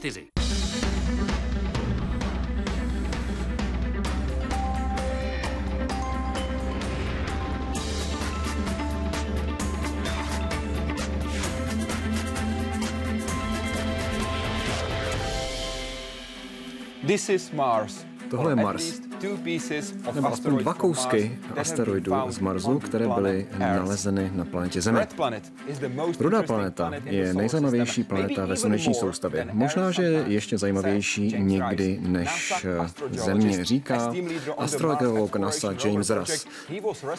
4. This is Mars. Tohle je Mars. Nebo aspoň dva kousky asteroidů z Marsu, které byly nalezeny na planetě Zemi. Rudá planeta je nejzajímavější planeta ve sluneční soustavě. Možná, že je ještě zajímavější někdy než Země, říká astrogeolog NASA James Russ.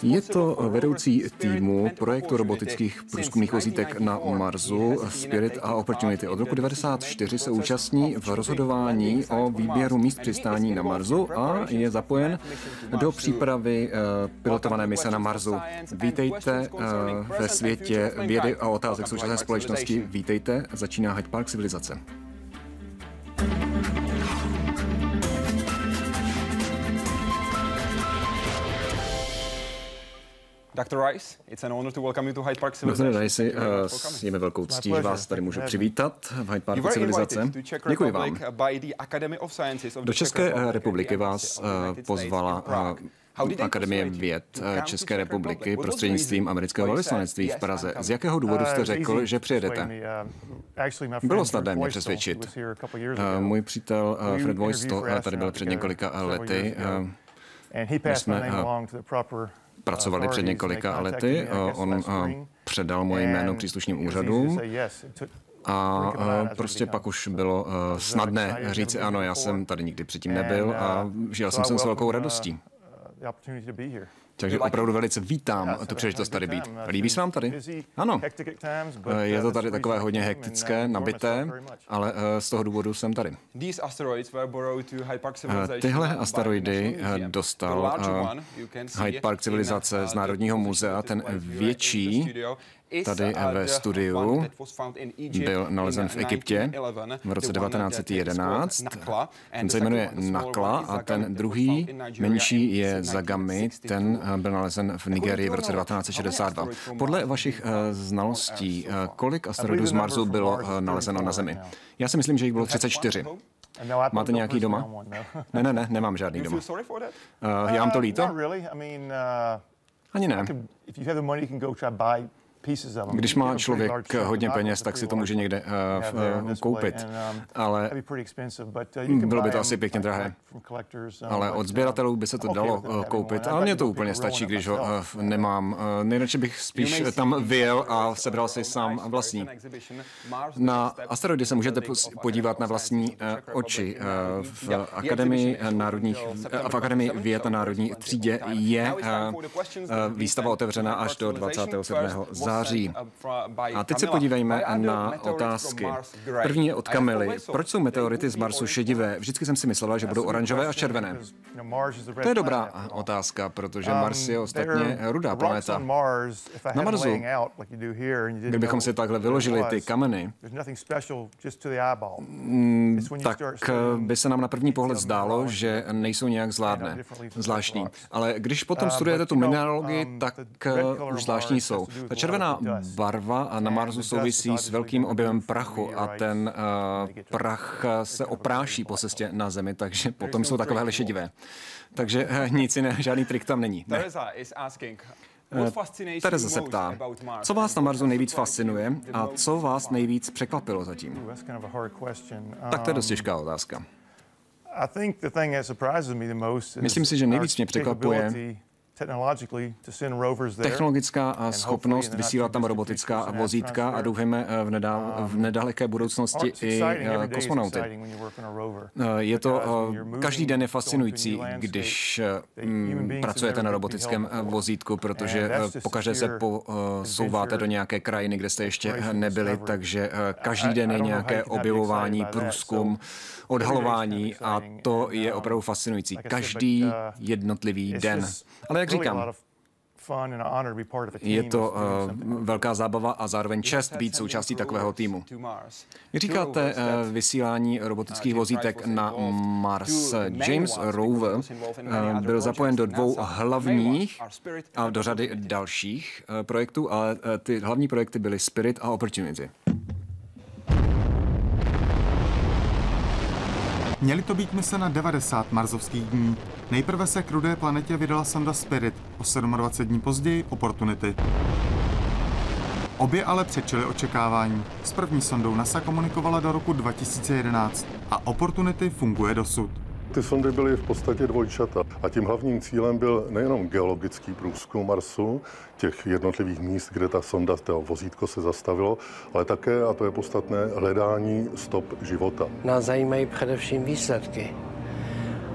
Je to vedoucí týmu projektu robotických průzkumných vozítek na Marsu Spirit a Opportunity. Od roku 1994 se účastní v rozhodování o výběru míst přistání na Marsu a je zapojen do přípravy eh, pilotované mise na Marsu. Vítejte eh, ve světě vědy a otázek současné společnosti. Vítejte, začíná Hyde Park civilizace. Dr. Rice, it's an honor to welcome you to Hyde Park Doktore Rice, je mi velkou ctí, že vás tady můžu přivítat v Hyde Parku civilizace. Děkuji vám. Do České republiky vás eh, pozvala eh, Akademie věd eh, České republiky prostřednictvím amerického velvyslanectví v Praze. Z jakého důvodu jste řekl, že přijedete? Bylo snadné mě přesvědčit. Můj přítel Fred Voice to tady byl před několika lety. My jsme pracovali před několika lety. On předal moje jméno příslušným úřadům a prostě pak už bylo snadné říci ano, já jsem tady nikdy předtím nebyl a žil jsem sem s velkou radostí. Takže opravdu velice vítám tu příležitost tady být. Líbí se vám tady? Ano. Je to tady takové hodně hektické, nabité, ale z toho důvodu jsem tady. Tyhle asteroidy dostal Hyde Park civilizace z Národního muzea, ten větší tady ve studiu byl nalezen v Egyptě v roce 1911. Ten se jmenuje Nakla a ten druhý menší je Zagami, ten byl nalezen v Nigerii v roce 1962. Podle vašich znalostí, kolik asteroidů z Marsu bylo nalezeno na Zemi? Já si myslím, že jich bylo 34. Máte nějaký doma? Ne, ne, ne, nemám žádný doma. Uh, já vám to líto? Ani ne. Když má člověk hodně peněz, tak si to může někde uh, koupit, um, ale bylo by to asi pěkně drahé. Ale od sběratelů by se to dalo uh, koupit, ale mně to úplně stačí, když ho uh, nemám. Uh, nejradši bych spíš tam vyjel a sebral si sám vlastní. Na asteroidy se můžete podívat na vlastní uh, oči. Uh, v Akademii národních, uh, v Akademii věd na národní třídě je uh, výstava otevřena až do 27. září září. A teď se podívejme na otázky. První je od Kamily. Proč jsou meteority z Marsu šedivé? Vždycky jsem si myslela, že budou oranžové a červené. To je dobrá otázka, protože Mars je ostatně rudá planeta. Na Marsu, kdybychom si takhle vyložili ty kameny, mm, tak by se nám na první pohled zdálo, že nejsou nějak zvládné, zvláštní. Ale když potom studujete tu mineralogii, tak už zvláštní jsou. Ta červená Červená barva a na Marsu souvisí s velkým objemem prachu a ten uh, prach se opráší po cestě na Zemi, takže potom jsou takovéhle šedivé. Takže uh, nic jiného, žádný trik tam není. Ne. Tereza se ptá, co vás na Marsu nejvíc fascinuje a co vás nejvíc překvapilo zatím? Tak to je dost těžká otázka. Myslím si, že nejvíc mě překvapuje Technologická schopnost vysílat tam robotická vozítka a doufejme v, nedá, v nedaleké budoucnosti i kosmonauty. Je to, každý den je fascinující, když pracujete na robotickém vozítku, protože pokaždé se posouváte do nějaké krajiny, kde jste ještě nebyli, takže každý den je nějaké objevování, průzkum, odhalování a to je opravdu fascinující. Každý uh, jednotlivý den. Ale jak říkám, je to uh, velká zábava a zároveň čest být součástí takového týmu. Jak říkáte uh, vysílání robotických vozítek na Mars? James Rover uh, byl zapojen do dvou hlavních a do řady dalších uh, projektů, ale uh, ty hlavní projekty byly Spirit a Opportunity. Měly to být mise na 90 marzovských dní. Nejprve se k rudé planetě vydala sonda Spirit, o 27 dní později Opportunity. Obě ale přečily očekávání. S první sondou NASA komunikovala do roku 2011 a Opportunity funguje dosud. Ty sondy byly v podstatě dvojčata a tím hlavním cílem byl nejenom geologický průzkum Marsu, těch jednotlivých míst, kde ta sonda, to vozítko se zastavilo, ale také, a to je podstatné, hledání stop života. Nás zajímají především výsledky.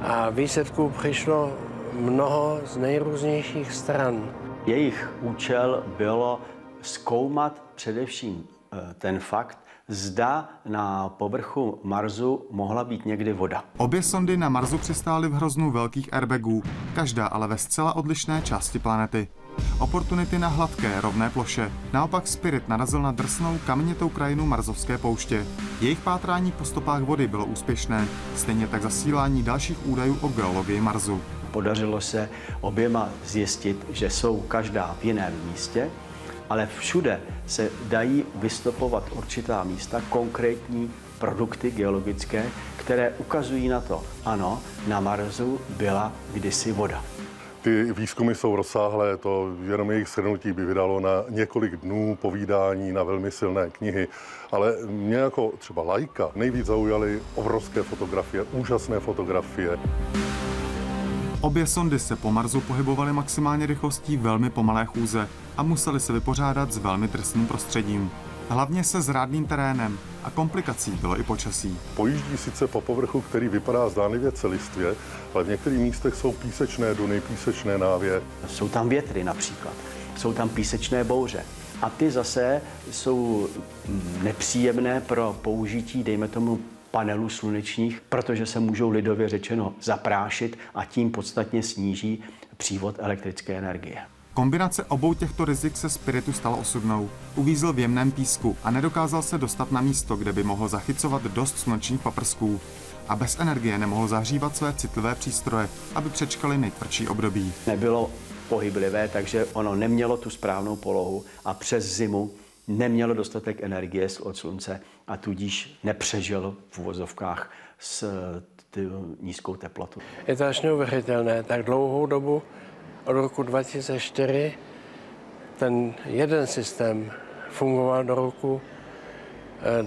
A výsledků přišlo mnoho z nejrůznějších stran. Jejich účel bylo zkoumat především eh, ten fakt, zda na povrchu Marsu mohla být někdy voda. Obě sondy na Marsu přistály v hroznu velkých airbagů, každá ale ve zcela odlišné části planety. Opportunity na hladké, rovné ploše. Naopak Spirit narazil na drsnou, kamenitou krajinu Marzovské pouště. Jejich pátrání po stopách vody bylo úspěšné, stejně tak zasílání dalších údajů o geologii Marsu. Podařilo se oběma zjistit, že jsou každá v jiném místě, ale všude se dají vystopovat určitá místa, konkrétní produkty geologické, které ukazují na to, ano, na Marsu byla kdysi voda. Ty výzkumy jsou rozsáhlé, to jenom jejich shrnutí by vydalo na několik dnů povídání, na velmi silné knihy, ale mě jako třeba lajka nejvíc zaujaly obrovské fotografie, úžasné fotografie. Obě sondy se po Marsu pohybovaly maximálně rychlostí velmi pomalé chůze a museli se vypořádat s velmi trestným prostředím. Hlavně se zrádným terénem a komplikací bylo i počasí. Pojíždí sice po povrchu, který vypadá zdánlivě celistvě, ale v některých místech jsou písečné duny, písečné návě. Jsou tam větry například, jsou tam písečné bouře. A ty zase jsou nepříjemné pro použití, dejme tomu, panelů slunečních, protože se můžou lidově řečeno zaprášit a tím podstatně sníží přívod elektrické energie. Kombinace obou těchto rizik se Spiritu stala osudnou. Uvízl v jemném písku a nedokázal se dostat na místo, kde by mohl zachycovat dost slunečních paprsků. A bez energie nemohl zahřívat své citlivé přístroje, aby přečkali nejtvrdší období. Nebylo pohyblivé, takže ono nemělo tu správnou polohu a přes zimu nemělo dostatek energie od slunce a tudíž nepřežil v uvozovkách s nízkou teplotou. Je to až neuvěřitelné, tak dlouhou dobu od roku 2004 ten jeden systém fungoval do roku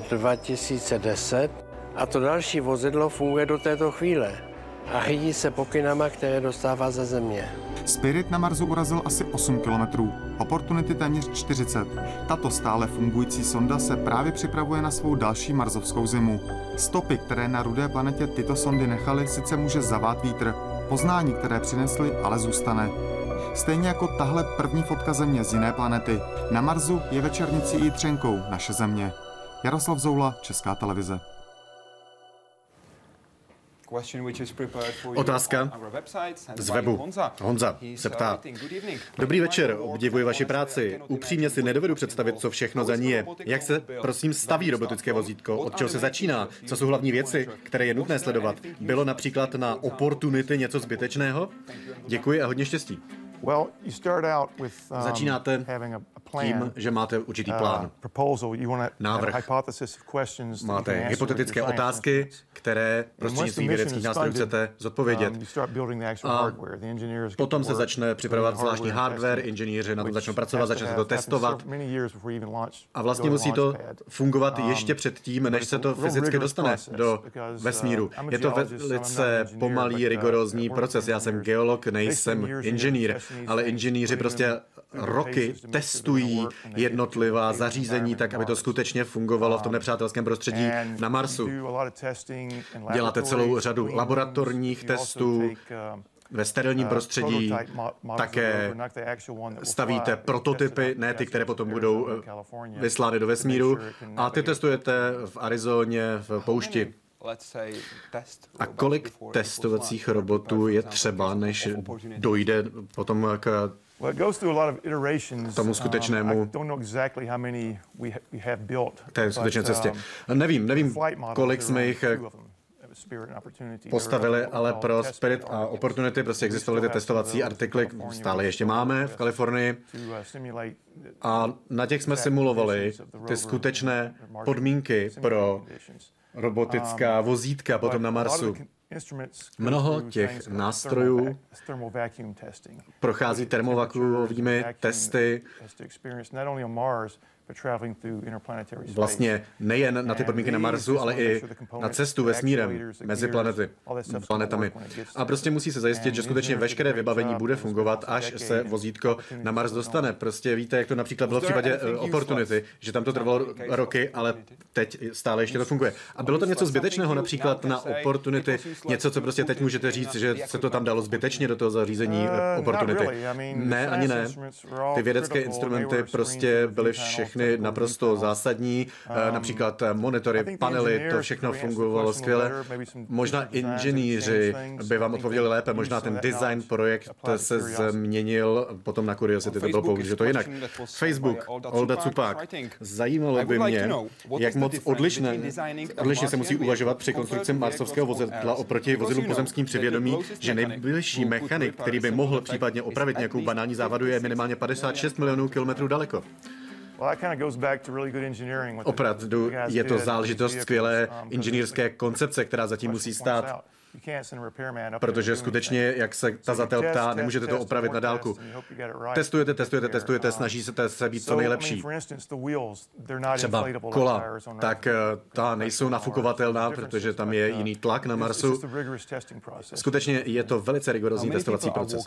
2010 eh, a to další vozidlo funguje do této chvíle a řídí se pokynama, které dostává ze země. Spirit na Marsu urazil asi 8 kilometrů, Opportunity téměř 40. Tato stále fungující sonda se právě připravuje na svou další marzovskou zimu. Stopy, které na rudé planetě tyto sondy nechaly, sice může zavát vítr. Poznání, které přinesly, ale zůstane. Stejně jako tahle první fotka Země z jiné planety. Na Marsu je večernicí i třenkou naše Země. Jaroslav Zoula, Česká televize. Otázka z webu. Honza se ptá. Dobrý večer, obdivuji vaši práci. Upřímně si nedovedu představit, co všechno za ní je. Jak se, prosím, staví robotické vozítko? Od čeho se začíná? Co jsou hlavní věci, které je nutné sledovat? Bylo například na Opportunity něco zbytečného? Děkuji a hodně štěstí. Um, Začínáte tím, že máte určitý uh, plán, návrh, máte hypotetické otázky, které prostřednictvím vědeckých nástrojů chcete zodpovědět. Um, a potom se začne připravovat zvláštní hardware, inženýři na tom začnou pracovat, začne se to testovat. A vlastně musí to fungovat um, ještě předtím, než se to fyzicky dostane do uh, vesmíru. Je to velice pomalý, rigorózní proces. Já jsem geolog, nejsem inženýr, ale inženýři prostě roky testují jednotlivá zařízení tak, aby to skutečně fungovalo v tom nepřátelském prostředí na Marsu. Děláte celou řadu laboratorních testů, ve sterilním prostředí také stavíte prototypy, ne ty, které potom budou eh, vyslány do vesmíru a ty testujete v Arizoně v poušti. A kolik testovacích robotů je třeba, než dojde potom k tomu skutečnému té skutečné cestě. Um, nevím, nevím, kolik jsme jich postavili, ale pro Spirit a Opportunity prostě existovaly ty testovací artikly, stále ještě máme v Kalifornii. Uh, a na těch jsme simulovali ty skutečné podmínky pro robotická vozítka potom na Marsu. Mnoho těch nástrojů prochází termovakuovými testy Vlastně nejen na ty podmínky na Marsu, ale i na cestu vesmírem mezi planety, planetami. A prostě musí se zajistit, že skutečně veškeré vybavení bude fungovat, až se vozítko na Mars dostane. Prostě víte, jak to například bylo v případě eh, Opportunity, že tam to trvalo roky, ale teď stále ještě to funguje. A bylo to něco zbytečného například na Opportunity, něco, co prostě teď můžete říct, že se to tam dalo zbytečně do toho zařízení uh, Opportunity. Ne, ani ne. Ty vědecké instrumenty prostě byly všechny všechny naprosto zásadní, eh, například monitory, panely, to všechno fungovalo skvěle. Možná inženýři by vám odpověděli lépe, možná ten design projekt se změnil potom na Curiosity, to bylo použito jinak. Facebook, Olda Cupák, zajímalo by mě, jak moc odlišné, odlišně se musí uvažovat při konstrukci marsovského vozidla oproti vozidlům pozemským při vědomí, že nejbližší mechanik, který by mohl případně opravit nějakou banální závadu, je minimálně 56 milionů kilometrů daleko. Opravdu je to záležitost skvělé um, inženýrské koncepce, která zatím musí stát. Protože skutečně, jak se tazatel ptá, nemůžete to opravit na dálku. Testujete, testujete, testujete, um, snažíte se být co nejlepší. Třeba kola, tak eh, ta nejsou nafukovatelná, protože tam je uh, jiný tlak na Marsu. Skutečně je to velice rigorózní testovací proces.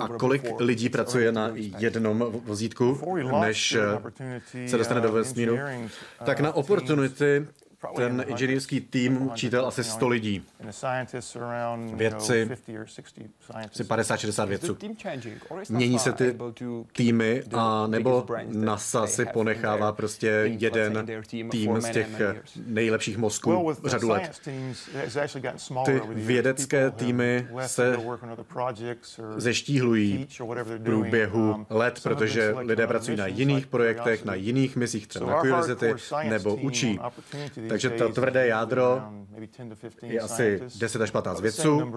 A kolik lidí pracuje na jednom vozítku, než se dostane do uh, vesmíru? Tak na Opportunity ten inženýrský tým čítal asi 100 lidí. Vědci, asi 50-60 vědců. Mění se ty týmy a nebo NASA si ponechává prostě jeden tým z těch nejlepších mozků řadu let. Ty vědecké týmy se zeštíhlují v průběhu um, let, protože lidé pracují na jiných projektech, na jiných misích, třeba na Curiosity, nebo učí. Takže to tvrdé jádro je asi 10 až 15 vědců,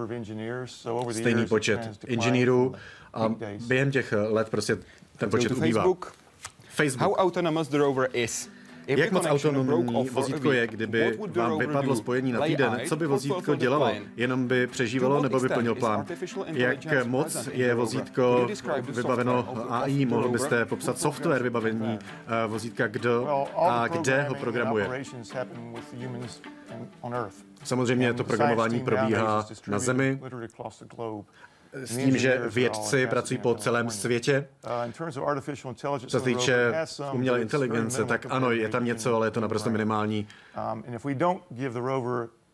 stejný počet inženýrů a během těch let prostě ten počet ubývá. Facebook. How autonomous the rover is. Jak moc autonomní vozítko je, kdyby vám vypadlo spojení na týden? Co by vozítko dělalo? Jenom by přežívalo nebo by plnil plán? Jak moc je vozítko vybaveno AI? Mohl byste popsat software vybavení eh, vozítka, kdo a kde ho programuje? Samozřejmě to programování probíhá na Zemi, s tím, že vědci pracují po celém světě. Co se týče umělé inteligence, tak ano, je tam něco, ale je to naprosto minimální.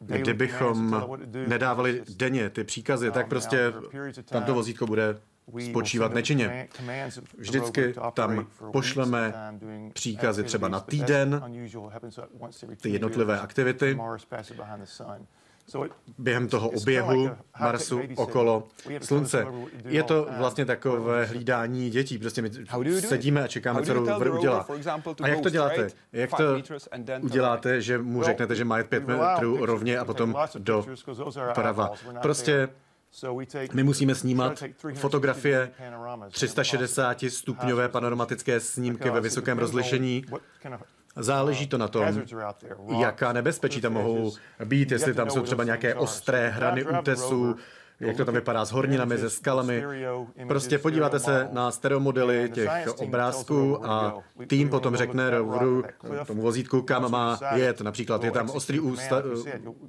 Kdybychom nedávali denně ty příkazy, tak prostě tam to vozítko bude spočívat nečinně. Vždycky tam pošleme příkazy třeba na týden, ty jednotlivé aktivity během toho oběhu Marsu okolo Slunce. Je to vlastně takové hlídání dětí. Prostě my sedíme a čekáme, co rover udělá. A jak to děláte? Jak to uděláte, že mu řeknete, že má 5 metrů rovně a potom do prava? Prostě my musíme snímat fotografie 360 stupňové panoramatické snímky ve vysokém rozlišení Záleží to na tom, jaká nebezpečí tam mohou být, jestli tam jsou třeba nějaké ostré hrany útesu, jak to tam vypadá s horninami, se skalami. Prostě podíváte se na stereomodely těch obrázků a tým potom řekne roveru, tomu vozítku, kam má jet. Například je tam ostrý ústa,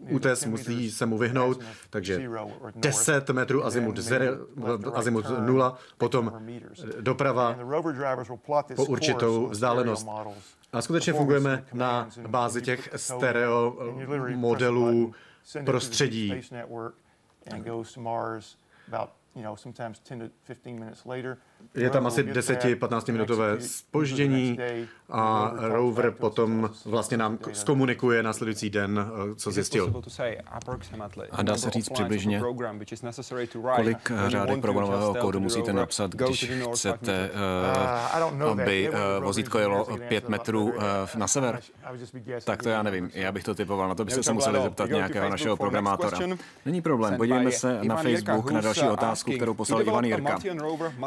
útes, musí se mu vyhnout, takže 10 metrů azimut, azimut 0, potom doprava po určitou vzdálenost. A skutečně fungujeme na bázi těch stereo modelů prostředí. Je tam asi 10-15 minutové spoždění a rover potom vlastně nám zkomunikuje následující den, eh, co zjistil. A dá se říct přibližně, kolik řádek programového kódu musíte napsat, když chcete, uh, aby uh, vozítko jelo 5 metrů na sever? Tak to já nevím, já bych to typoval, na to byste se museli zeptat nějakého našeho programátora. Není problém, podívejme se na Facebook na další otázku. otázku, kterou poslal Ivan Jirka.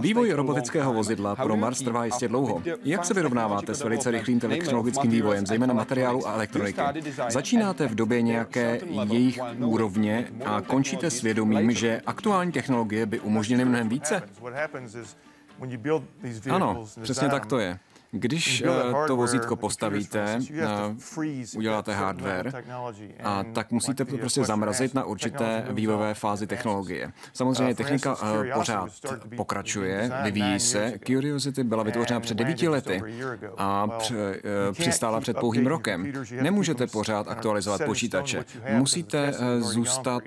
Vývoj robotického vozidla pro Mars trvá jistě dlouho. Jak se vyrovnáváte s velice rychlým technologickým vývojem, zejména materiálu a elektroniky? Začínáte v době nějaké jejich úrovně a končíte svědomím, že aktuální technologie by umožnily mnohem více? Ano, přesně tak to je. Když eh, to vozítko postavíte, eh, uděláte hardware, a tak musíte to prostě zamrazit na určité vývojové fázi technologie. Samozřejmě uh, technika eh, pořád pokračuje, vyvíjí se. Curiosity byla vytvořena před devíti lety a přistála před pouhým rokem. Nemůžete pořád aktualizovat počítače. Musíte zůstat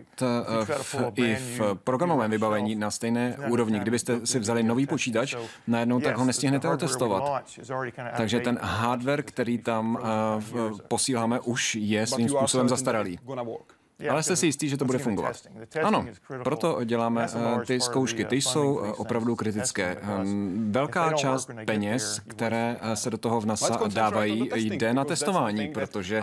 v, i v programovém vybavení na stejné úrovni. Kdybyste si vzali nový počítač, najednou tak ho nestihnete otestovat. Takže ten hardware, který tam uh, posíláme, už je svým způsobem zastaralý. Ale jste si jistý, že to bude fungovat? Ano, proto děláme uh, ty zkoušky. Ty jsou uh, opravdu kritické. Um, velká část peněz, které se do toho v NASA dávají, jde na testování, protože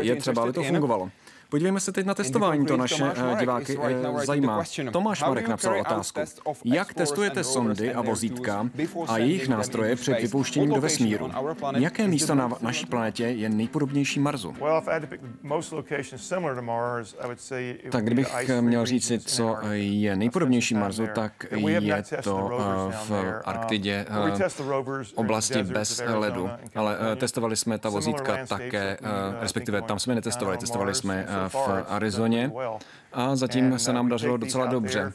je třeba, aby to fungovalo. Podívejme se teď na testování, to naše eh, diváky eh, zajímá. Tomáš Marek napsal otázku. Jak testujete sondy a vozítka a jejich nástroje před vypouštěním do vesmíru? Jaké místo na naší planetě je nejpodobnější Marsu? Tak kdybych měl říci, co je nejpodobnější Marsu, tak je to eh, v Arktidě oblasti bez ledu. Ale testovali jsme ta vozítka také, respektive tam jsme netestovali, testovali jsme Uh, v Arizoně a zatím se nám dařilo docela dobře.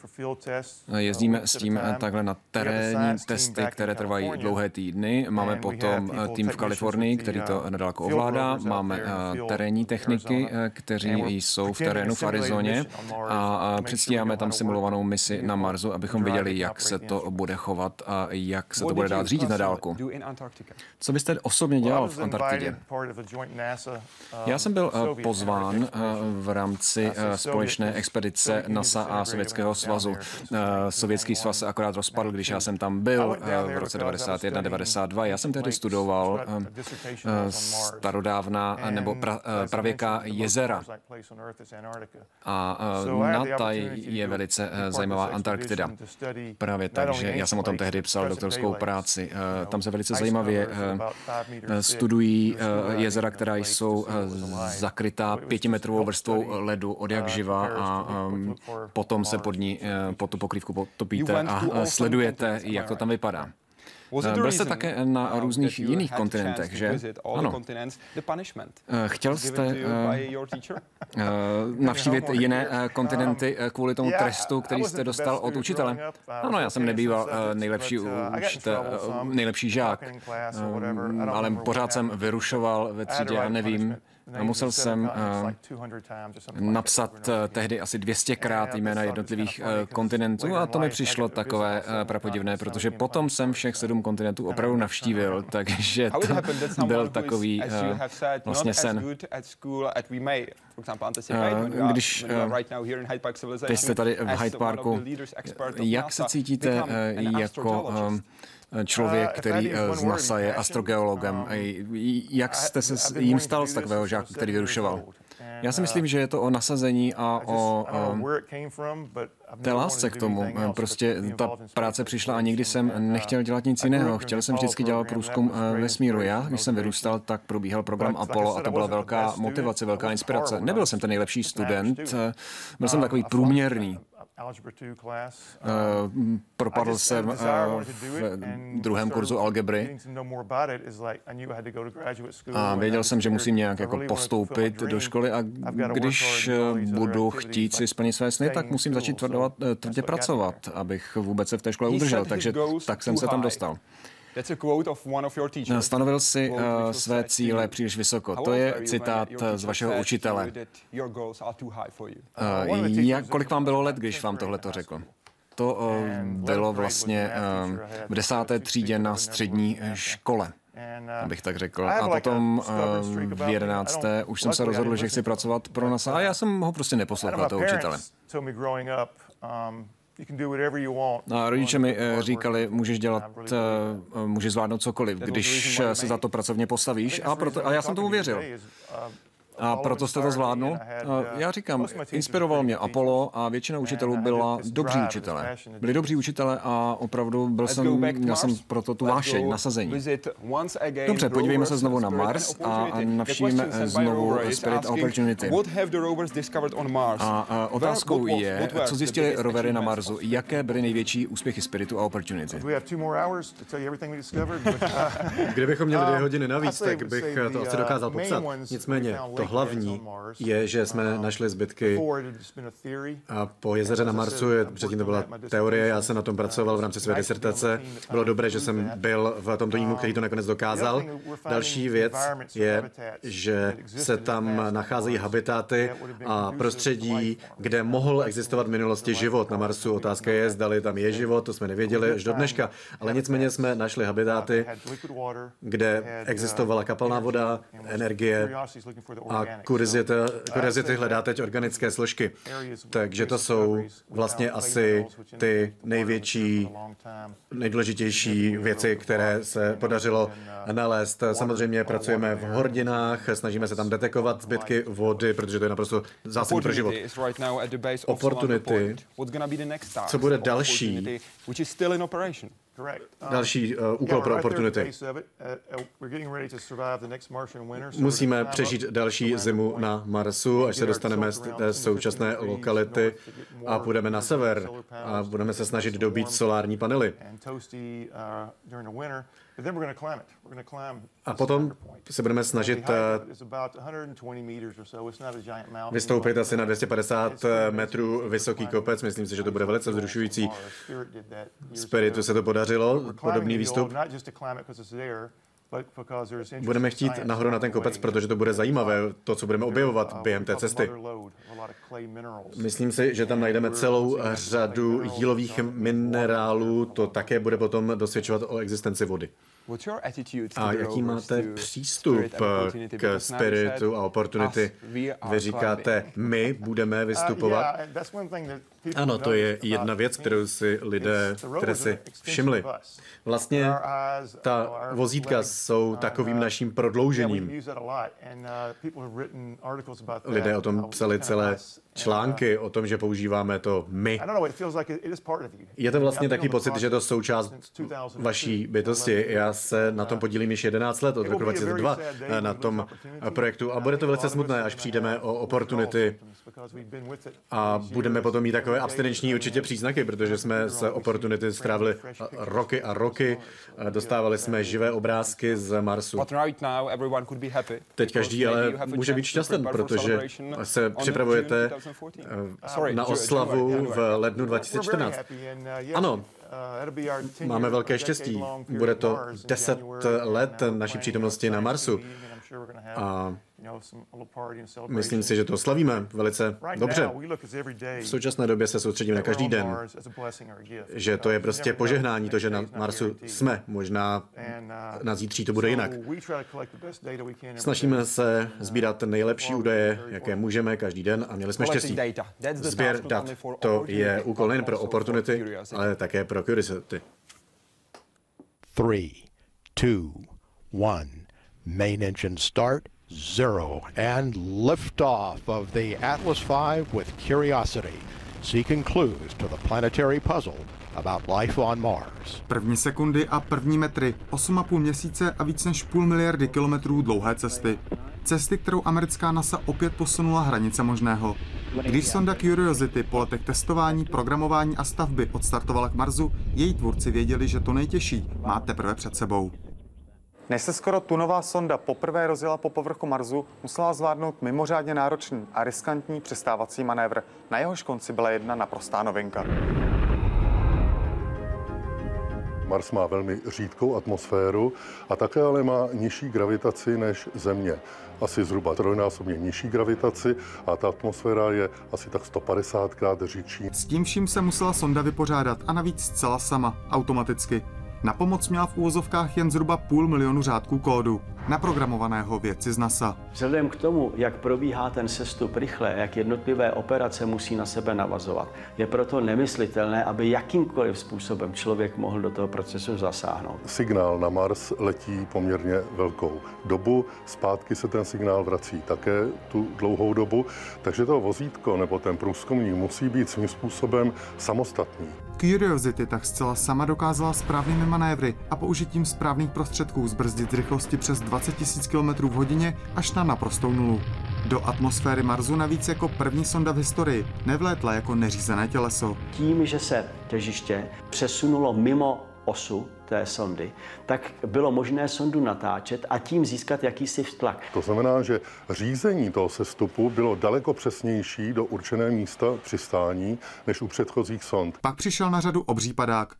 Jezdíme s tím takhle na terénní testy, které trvají dlouhé týdny. Máme potom tým v Kalifornii, který to nedaleko ovládá. Máme terénní techniky, kteří jsou v terénu v Arizoně a předstíháme tam simulovanou misi na Marsu, abychom viděli, jak se to bude chovat a jak se to bude dát řídit na dálku. Co byste osobně dělal v Antarktidě? Já jsem byl pozván v rámci společné společné expedice NASA a Sovětského svazu. Eh, Sovětský svaz se akorát rozpadl, když já jsem tam byl eh, v roce 91-92. Já jsem tehdy studoval eh, starodávná nebo pra, pravěká jezera. A na taj je velice zajímavá Antarktida. Právě tak, že já jsem o tom tehdy psal doktorskou práci. Tam se velice zajímavě studují jezera, která jsou zakrytá pětimetrovou vrstvou ledu od jak živa a um, potom se pod ní, uh, pod tu pokrývku potopíte a sledujete, jak to tam vypadá. Byl jste také na uh, různých jiných kontinentech, že? Ano. Uh, chtěl jste navštívit jiné kontinenty kvůli tomu trestu, který jste dostal od učitele? Ano, já jsem nebýval nejlepší, učitel, nejlepší žák, um, ale pořád jsem vyrušoval ve třídě a nevím, musel jsem uh, napsat uh, tehdy asi 200krát jména jednotlivých uh, kontinentů a to mi přišlo takové prapodivné, protože potom jsem všech sedm kontinentů opravdu navštívil, takže to byl takový vlastně sen. Když teď jste tady v Hyde Parku, jak se cítíte jako člověk, který z NASA je astrogeologem. Jak jste se jim stal z takového žáku, který vyrušoval? Já si myslím, že je to o nasazení a o, o té lásce k tomu. Prostě ta práce přišla a nikdy jsem nechtěl dělat nic jiného. Chtěl jsem vždycky dělat průzkum vesmíru. Já, když jsem vyrůstal, tak probíhal program Apollo a to byla velká motivace, velká inspirace. Nebyl jsem ten nejlepší student, byl jsem takový průměrný. Uh, propadl jsem uh, v druhém kurzu algebry. a věděl jsem, že musím nějak jako postoupit do školy a když budu chtít si splnit své sny, tak musím začít tvrdě pracovat, abych vůbec se v té škole udržel. Takže tak jsem se tam dostal. Stanovil si uh, své cíle příliš vysoko. To je citát z vašeho učitele. Uh, jak, kolik vám bylo let, když vám tohle to řekl? To uh, bylo vlastně uh, v desáté třídě na střední škole abych tak řekl. A potom v jedenácté už jsem se rozhodl, že chci pracovat pro NASA a já jsem ho prostě neposlouchal, toho učitele. No a rodiče mi eh, říkali, můžeš dělat, eh, můžeš zvládnout cokoliv, když se za to pracovně postavíš. a, proto, a já jsem tomu věřil. A proto jste to zvládnul? Já říkám, inspiroval mě Apollo a většina učitelů byla dobří učitelé. Byli dobří učitelé a opravdu byl jsem, měl jsem proto tu vášeň, nasazení. Dobře, podívejme se znovu na Mars a navštívíme znovu Spirit Opportunity. A otázkou je, co zjistili rovery na Marsu, jaké byly největší úspěchy Spiritu a Opportunity. Kdybychom měli dvě hodiny navíc, tak bych to asi dokázal popsat. Nicméně to hlavní je, že jsme našli zbytky a po jezeře na Marsu, je, předtím to byla teorie, já jsem na tom pracoval v rámci své disertace. Bylo dobré, že jsem byl v tom týmu, který to nakonec dokázal. Další věc je, že se tam nacházejí habitáty a prostředí, kde mohl existovat v minulosti život na Marsu. Otázka je, zdali tam je život, to jsme nevěděli až do dneška. Ale nicméně jsme našli habitáty, kde existovala kapalná voda, energie a kurizity hledá teď organické složky. Takže to jsou vlastně asi ty největší, nejdůležitější věci, které se podařilo nalézt. Samozřejmě pracujeme v hordinách, snažíme se tam detekovat zbytky vody, protože to je naprosto zásadní pro život. Opportunity. Co bude další? Další uh, úkol pro Opportunity. Musíme přežít další zimu na Marsu, až se dostaneme z té současné lokality a půjdeme na sever a budeme se snažit dobít solární panely. A potom se budeme snažit vystoupit asi na 250 metrů vysoký kopec. Myslím si, že to bude velice vzrušující. Spiritu se to podařilo, podobný výstup. Budeme chtít nahoru na ten kopec, protože to bude zajímavé, to, co budeme objevovat během té cesty. Myslím si, že tam najdeme celou řadu jílových minerálů, to také bude potom dosvědčovat o existenci vody. A jaký máte přístup k spiritu a opportunity? Vy říkáte, my budeme uh, vystupovat. Ano, to je jedna věc, kterou si lidé, které si všimli. Vlastně ta vozítka jsou takovým naším prodloužením. Lidé o tom psali celé články o tom, že používáme to my. Je to vlastně takový pocit, že to součást vaší bytosti. Já se na tom podílím již 11 let, od roku 2002, na tom projektu a bude to velice smutné, až přijdeme o opportunity a budeme potom mít takové abstinenční určitě příznaky, protože jsme s opportunity strávili roky a roky, dostávali jsme živé obrázky z Marsu. Teď každý ale může být šťastný, protože se připravujete Eh, na oslavu v lednu 2014. Ano, máme velké štěstí. Bude to 10 let naší přítomnosti na Marsu. A Myslím si, že to slavíme velice dobře. V současné době se soustředíme na každý den, že to je prostě požehnání, to, že na Marsu jsme. Možná na zítří to bude jinak. Snažíme se sbírat nejlepší údaje, jaké můžeme každý den a měli jsme štěstí. Sběr dat, to je úkol nejen pro opportunity, ale také pro curiosity. Three, two, one. Main engine start zero and liftoff of the Atlas V with Curiosity, seeking clues to the planetary puzzle about life on Mars. První sekundy a první metry, 8,5 měsíce a víc než půl miliardy kilometrů dlouhé cesty. Cesty, kterou americká NASA opět posunula hranice možného. Když sonda Curiosity po letech testování, programování a stavby odstartovala k Marsu, její tvůrci věděli, že to nejtěžší má teprve před sebou. Než se skoro tunová sonda poprvé rozjela po povrchu Marsu, musela zvládnout mimořádně náročný a riskantní přistávací manévr. Na jehož konci byla jedna naprostá novinka. Mars má velmi řídkou atmosféru a také ale má nižší gravitaci než Země. Asi zhruba trojnásobně nižší gravitaci a ta atmosféra je asi tak 150 krát říčí. S tím vším se musela sonda vypořádat a navíc zcela sama, automaticky. Na pomoc měla v úvozovkách jen zhruba půl milionu řádků kódu, naprogramovaného vědci z NASA. Vzhledem k tomu, jak probíhá ten sestup rychle, jak jednotlivé operace musí na sebe navazovat, je proto nemyslitelné, aby jakýmkoliv způsobem člověk mohl do toho procesu zasáhnout. Signál na Mars letí poměrně velkou dobu, zpátky se ten signál vrací také tu dlouhou dobu, takže to vozítko nebo ten průzkumník musí být svým způsobem samostatný. Curiosity tak zcela sama dokázala správnými manévry a použitím správných prostředků zbrzdit rychlosti přes 20 000 km v hodině až na naprostou nulu. Do atmosféry Marsu navíc jako první sonda v historii nevlétla jako neřízené těleso. Tím, že se těžiště přesunulo mimo osu té sondy, tak bylo možné sondu natáčet a tím získat jakýsi tlak. To znamená, že řízení toho sestupu bylo daleko přesnější do určené místa přistání než u předchozích sond. Pak přišel na řadu obří padák.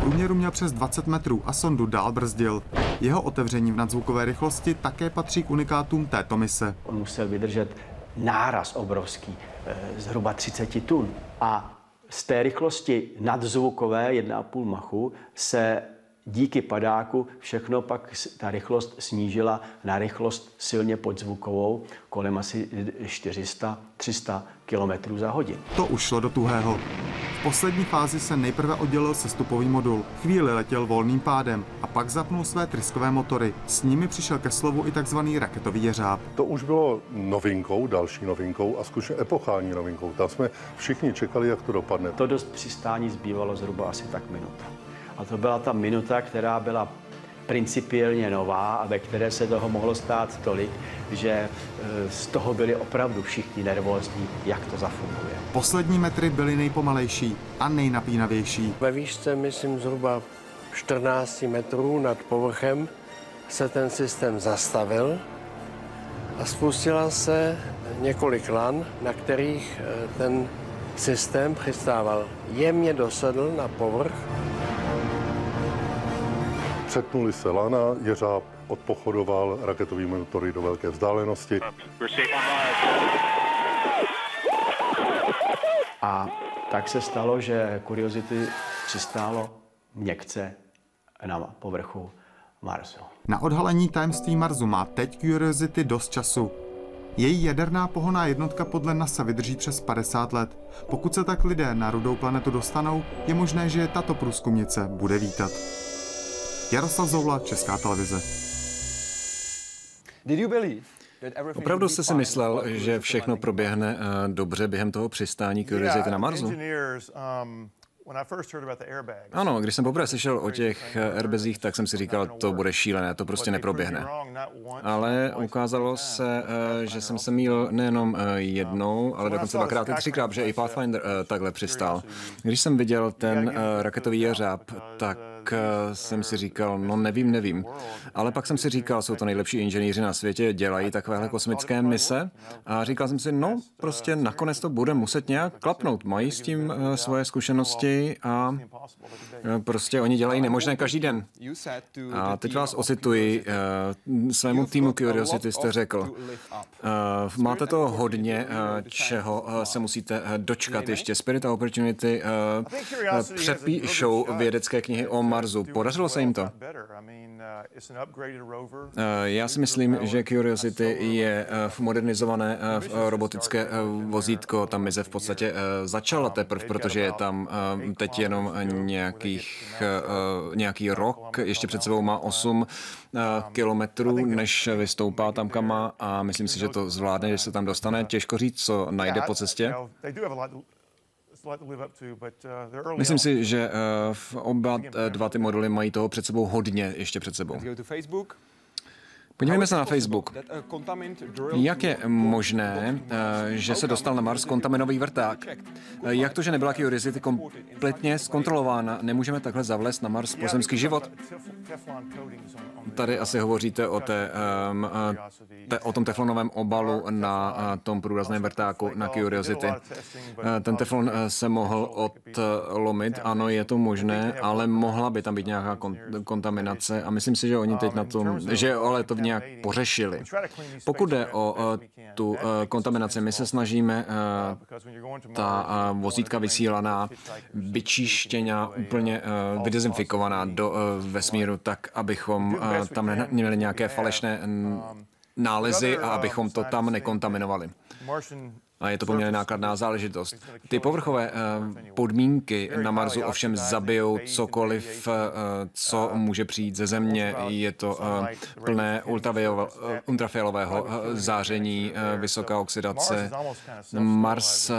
Průměru měl přes 20 metrů a sondu dál brzdil. Jeho otevření v nadzvukové rychlosti také patří k unikátům této mise. On musel vydržet náraz obrovský, eh, zhruba 30 tun. A z té rychlosti nadzvukové 1,5 machu se díky padáku všechno pak ta rychlost snížila na rychlost silně podzvukovou kolem asi 400-300 km za hodin. To už šlo do tuhého. V poslední fázi se nejprve oddělil sestupový modul. Chvíli letěl volným pádem a pak zapnul své tryskové motory. S nimi přišel ke slovu i takzvaný raketový jeřáb. To už bylo novinkou, další novinkou a skutečně epochální novinkou. Tam jsme všichni čekali, jak to dopadne. To dost přistání zbývalo zhruba asi tak minuta. A to byla ta minuta, která byla principiálně nová a ve které se toho mohlo stát tolik, že e, z toho byli opravdu všichni nervózní, jak to zafunguje. Poslední metry byly nejpomalejší a nejnapínavější. Ve výšce, myslím, zhruba 14 metrů nad povrchem se ten systém zastavil a spustila se několik lan, na kterých e, ten systém přistával. Jemně dosedl na povrch Přetnuli se lana, jeřáb odpochodoval raketovými motory do velké vzdálenosti. A tak se stalo, že Curiosity přistálo měkce na povrchu Marsu. Na odhalení tajemství Marsu má teď Curiosity dost času. Její jaderná pohoná jednotka podle NASA vydrží přes 50 let. Pokud se tak lidé na rudou planetu dostanou, je možné, že tato průzkumnice bude vítat. Jaroslav Zoula, Česká televize. Opravdu jste si myslel, že všechno proběhne eh, dobře během toho přistání Curiosity na Marsu? Um, ano, když jsem poprvé slyšel o těch eh, airbezích, tak jsem si říkal, to bude šílené, to prostě neproběhne. Ale ukázalo se, eh, že jsem se mýl nejenom jednou, ale dokonce dvakrát i třikrát, že i Pathfinder takhle přistál. Když jsem viděl ten raketový jeřáb, tak Eh, jsem si říkal, no nevím, nevím. Ale pak jsem si říkal, jsou to nejlepší inženýři na světě, dělají takovéhle kosmické mise. A říkal jsem si, no prostě nakonec to bude muset nějak klapnout. Mají s tím eh, svoje zkušenosti a eh, prostě oni dělají nemožné každý den. A teď vás ocituji, svému týmu Curiosity jste řekl, máte to hodně, čeho se musíte dočkat ještě. Spirit a Opportunity přepíšou vědecké knihy o Marsu. Podařilo se jim to? Eh, já si myslím, že Curiosity je eh, v modernizované eh, robotické vozítko. Tam mise v podstatě začala teprve, protože je tam teď jenom nějakých, nějaký rok. Ještě před sebou má 8 kilometrů, než vystoupá tam, kam má a myslím si, že to zvládne, že se tam dostane. Těžko říct, co najde po cestě. Uh, Myslím si, že uh, oba uh, dva ty moduly mají toho před sebou hodně ještě před sebou. Podívejme se na Facebook. Jak je možné, že se dostal na Mars kontaminový vrták? Jak to, že nebyla Curiosity kompletně zkontrolována? Nemůžeme takhle zavlézt na Mars pozemský život? Tady asi hovoříte o, té, um, te, o tom teflonovém obalu na tom průrazném vrtáku na Curiosity. Ten teflon se mohl odlomit, ano, je to možné, ale mohla by tam být nějaká kon- kontaminace a myslím si, že oni teď na tom, že ale to nějak pořešili. Pokud jde o tu kontaminaci, my se snažíme ta vozítka vysílaná, vyčištěná, úplně vydezinfikovaná do vesmíru tak, abychom tam neměli nějaké falešné nálezy a abychom to tam nekontaminovali a je to poměrně nákladná záležitost. Ty povrchové eh, podmínky na Marsu ovšem zabijou cokoliv, eh, co může přijít ze Země. Je to eh, plné ultrafialového záření, vysoká oxidace. Mars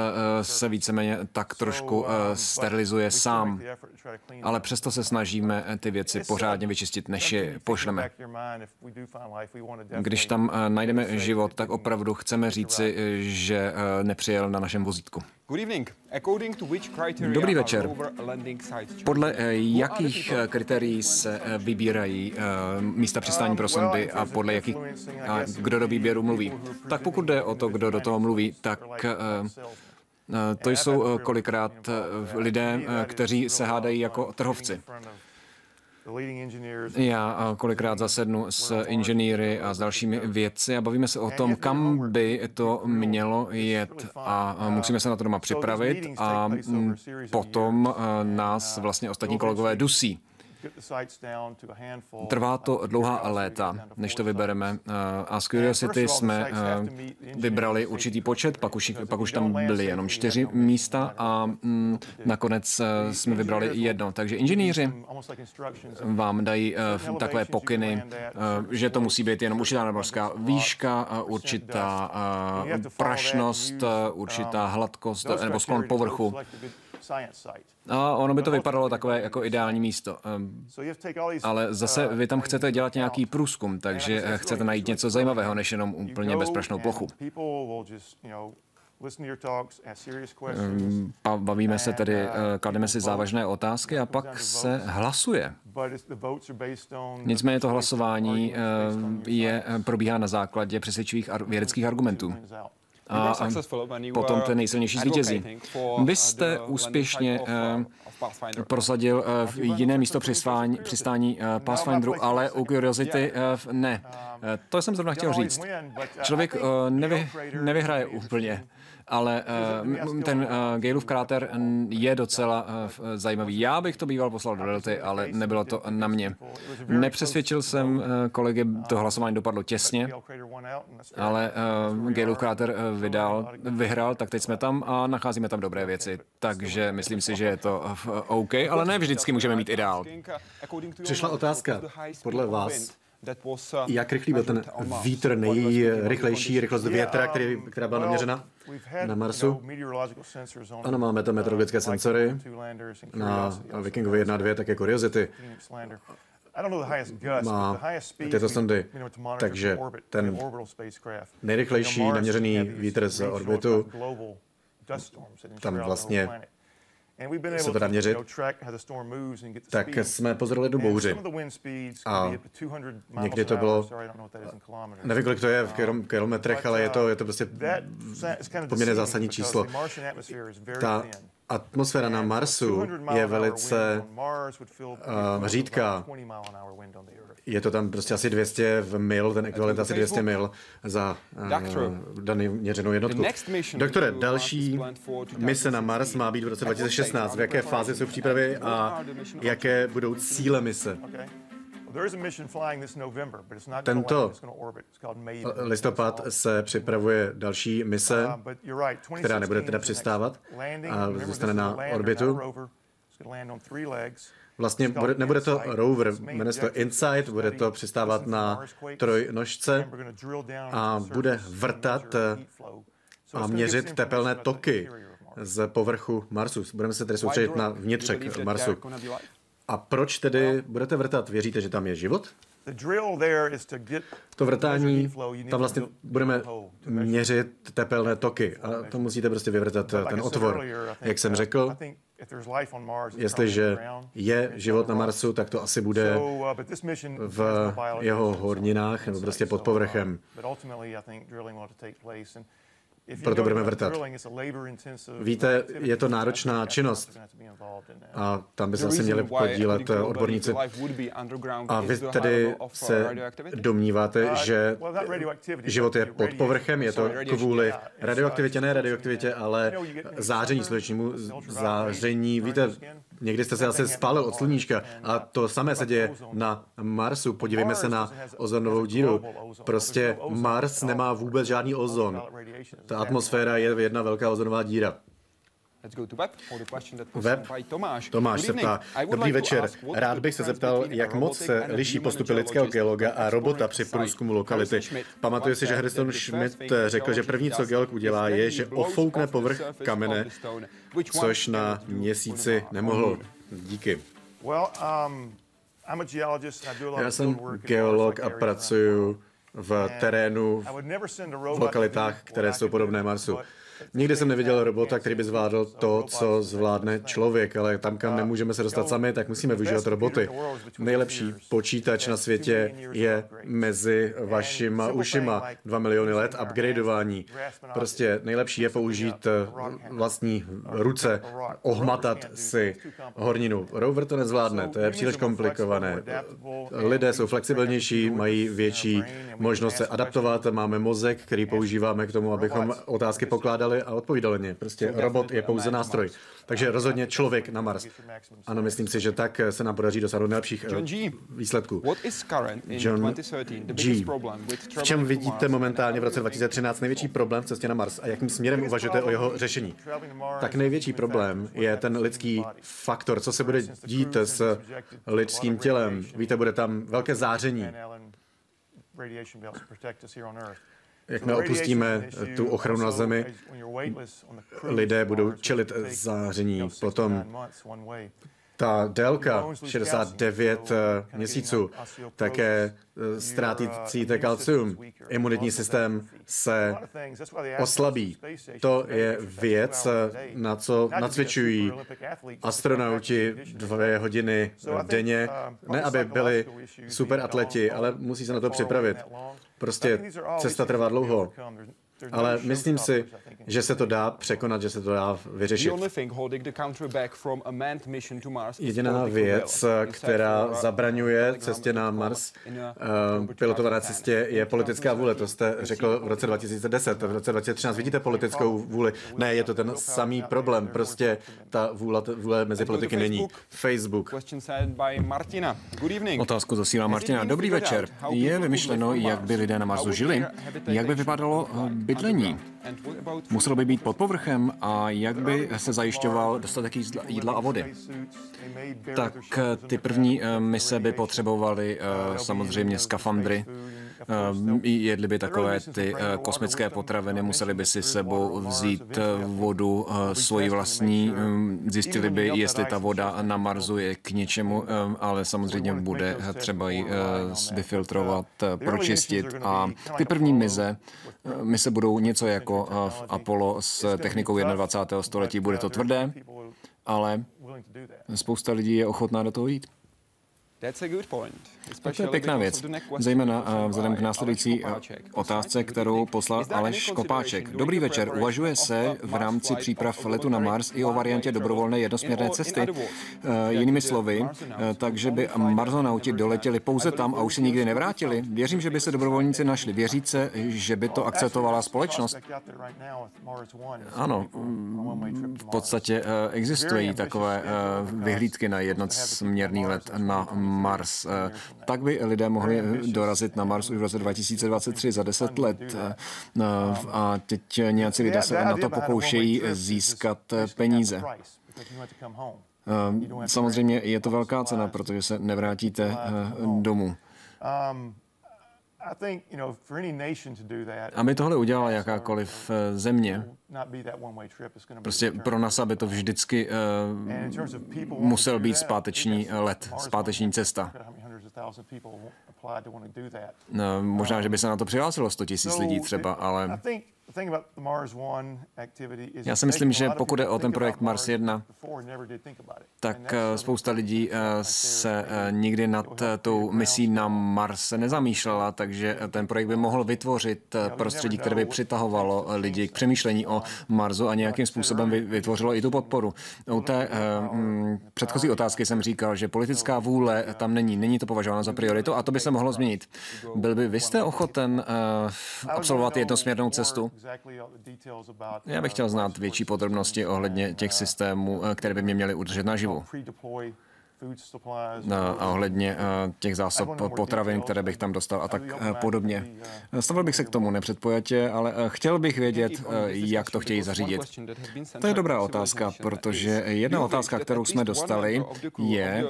se víceméně tak trošku sterilizuje sám, ale přesto se snažíme ty věci pořádně vyčistit, než je pošleme. Když tam najdeme život, tak opravdu chceme říci, že nepřijel na našem vozítku. Dobrý večer. Podle eh, jakých eh, kritérií se eh, vybírají místa přistání pro sondy a podle jakých, a kdo do výběru mluví? Tak pokud jde o to, kdo do toho mluví, tak to jsou kolikrát lidé, kteří se hádají jako trhovci. Já kolikrát zasednu s inženýry a s dalšími vědci a bavíme se o tom, kam by to mělo jet a musíme se na to doma připravit a potom nás vlastně ostatní kolegové dusí. Trvá to dlouhá léta, než to vybereme. Eh, a z Curiosity jsme eh, vybrali určitý počet, pak už, pak už tam byly jenom čtyři místa a mm, nakonec jsme vybrali jedno. Takže inženýři vám dají takové pokyny, že to musí být jenom určitá nadmořská výška, určitá prašnost, určitá hladkost nebo sklon povrchu. A ono by to vypadalo takové jako ideální místo. Ehm, ale zase vy tam chcete dělat nějaký průzkum, takže chcete najít něco zajímavého, než jenom úplně bezprašnou plochu. Ehm, bavíme se tedy, uh, eh, klademe si závažné otázky a pak se hlasuje. Nicméně to hlasování ehm, je, probíhá na základě přesvědčivých vědeckých argumentů a potom ten nejsilnější zvítězí. Vy jste úspěšně uh, prosadil uh, jiné místo přistání, přistání uh, Pathfinderu, ale u Curiosity uh, ne. Uh, to jsem zrovna chtěl říct. Člověk uh, nevy, nevyhraje úplně ale uh, ten uh, kráter je docela uh, zajímavý. Já bych to býval poslal do Delty, ale nebylo to na mě. Nepřesvědčil jsem uh, kolegy, to hlasování dopadlo těsně, ale uh, Galeův kráter uh, vydal, vyhrál, tak teď jsme tam a nacházíme tam dobré věci. Takže myslím si, že je to uh, OK, ale ne vždycky můžeme mít ideál. Přišla otázka. Podle vás, jak rychlý byl ten vítr, nejrychlejší rychlost větra, který, která byla naměřena na Marsu? Ano, máme tam meteorologické senzory na Vikingovi 1 a 2, také Curiosity má tyto sondy. Takže ten nejrychlejší naměřený vítr z orbitu. tam vlastně se to dá měřit, tak jsme pozorovali do bouři. A někdy to bylo, nevím, kolik to je v kilometrech, ale je to, uh, je to prostě poměrně zásadní číslo. Ta atmosféra na Marsu je velice uh, řídká. Je to tam prostě asi 200 v mil, ten ekvivalent asi 200 mil za uh, daný měřenou jednotku. Doktore, další mise na Mars má být v roce 2016. V jaké fázi jsou přípravy a jaké budou cíle mise? Tento listopad se připravuje další mise, uh, která nebude teda přistávat. a zůstane na orbitu. Vlastně bude, nebude to rover, jmenuje se to InSight, bude to přistávat na trojnožce a bude vrtat a měřit tepelné toky z povrchu Marsu. Budeme se tedy soustředit na vnitřek Marsu. A proč tedy budete vrtat? Věříte, že tam je život? To vrtání, tam vlastně budeme měřit tepelné toky a to musíte prostě vyvrtat ten otvor. Jak jsem řekl, jestliže je život na Marsu, tak to asi bude uh, v jeho horninách nebo prostě pod povrchem. Proto budeme vrtat. Víte, je to náročná činnost a tam by se asi měli podílet odborníci. A vy tedy se domníváte, že život je pod povrchem, je to kvůli radioaktivitě, ne radioaktivitě, ale záření slunečnímu záření. Víte, někdy jste se asi spálil od sluníčka a to samé se děje na Marsu. Podívejme se na ozonovou díru. Prostě Mars nemá vůbec žádný ozon. Ta atmosféra je jedna velká ozonová díra. Web. Tomáš se ptá. Dobrý večer. Rád bych se zeptal, jak moc se liší postupy lidského geologa a robota při průzkumu lokality. Pamatuju si, že Harrison Schmidt řekl, že první, co geolog udělá, je, že ofoukne povrch kamene, což na měsíci nemohl. Díky. Um, Já jsem geolog a pracuju v terénu, v lokalitách, které jsou podobné Marsu. Nikdy jsem neviděl robota, který by zvládl to, co zvládne člověk, ale tam, kam nemůžeme se dostat sami, tak musíme využívat roboty. Nejlepší počítač na světě je mezi vašima ušima. Dva miliony let upgradeování. Prostě nejlepší je použít vlastní ruce, ohmatat si horninu. Rover to nezvládne, to je příliš komplikované. Lidé jsou flexibilnější, mají větší možnost se adaptovat, máme mozek, který používáme k tomu, abychom otázky pokládali hledali a odpovídali mě. Prostě robot je pouze nástroj. Takže rozhodně člověk na Mars. Ano, myslím si, že tak se nám podaří dosáhnout nejlepších eh, výsledků. John G. V čem vidíte momentálně v roce 2013 největší problém v cestě na Mars a jakým směrem uvažujete o jeho řešení? Tak největší problém je ten lidský faktor, co se bude dít s lidským tělem. Víte, bude tam velké záření jakmile opustíme tu ochranu na Zemi, lidé budou čelit záření. Potom ta délka 69 eh, měsíců, také eh, ztrátíte kalcium, imunitní systém se oslabí. To je věc, eh, na co nacvičují astronauti dvě hodiny denně. Ne, aby byli superatleti, ale musí se na to připravit. Prostě cesta trvá dlouho. Ale myslím si, že se to dá překonat, že se to dá vyřešit. Jediná věc, která zabraňuje cestě na Mars, uh, pilotované cestě, je politická vůle. To jste řekl v roce 2010. V roce 2013 vidíte politickou vůli. Ne, je to ten samý problém. Prostě ta vůle, vůle mezi politiky není. Facebook. Otázku zasílá Martina. Dobrý večer. Je vymyšleno, jak by lidé na Marsu žili? Jak by vypadalo bydlení? Muselo by být pod povrchem a jak by se zajišťoval dostatek jídla a vody? Tak ty první eh, mise by potřebovaly eh, samozřejmě skafandry, jedli by takové ty eh, kosmické potraviny, museli by si sebou vzít eh, vodu eh, svoji vlastní, ehm, zjistili by, jestli ta voda na Marsu je k něčemu, ale samozřejmě bude třeba ji vyfiltrovat, pročistit a ty první mize, mise budou něco jako v Apollo s technikou 21. století, bude to tvrdé, ale spousta lidí je ochotná do toho jít. To je pěkná věc, zejména vzhledem k následující otázce, kterou poslal Aleš Kopáček. Dobrý večer. Uvažuje se v rámci příprav letu na Mars i o variantě dobrovolné jednosměrné cesty. Eh, jinými slovy, eh, takže by marzonauti doletěli pouze tam a už se nikdy nevrátili. Věřím, že by se dobrovolníci našli. Věříte, že by to akceptovala společnost? Ano, v podstatě eh, existují takové vyhlídky na jednosměrný let na Mars. Tak by lidé mohli dorazit na Mars už v roce 2023 za 10 let. Eh, a teď nějací lidé se na to pokoušejí získat peníze. Eh, samozřejmě je to velká cena, protože se nevrátíte domů. Um, aby tohle udělala jakákoliv eh, země, prostě pro nás, aby to vždycky uh, musel být zpáteční let, zpáteční cesta. No, možná, že by se na to přihlásilo 100 tisíc lidí třeba, ale Já si myslím, že pokud je o ten projekt Mars 1, tak eh, spousta lidí eh, se eh, nikdy nad tou misí na Mars nezamýšlela, takže ten projekt by mohl vytvořit prostředí, které by přitahovalo lidi k přemýšlení o Marsu a nějakým způsobem vytvořilo i tu podporu. U té mm, předchozí otázky jsem říkal, že politická vůle tam není, není to považováno za prioritu a to by se mohlo změnit. Byl by vy jste ochoten absolvovat jednosměrnou cestu? Já bych chtěl znát větší podrobnosti ohledně těch systémů, které by mě měly udržet naživu a ohledně eh, těch zásob potravin, které bych tam dostal a tak eh, podobně. Stavil bych se k tomu nepředpojatě, ale eh, chtěl bych vědět, jak to chtějí zařídit. To je dobrá otázka, protože jedna otázka, kterou jsme dostali, je,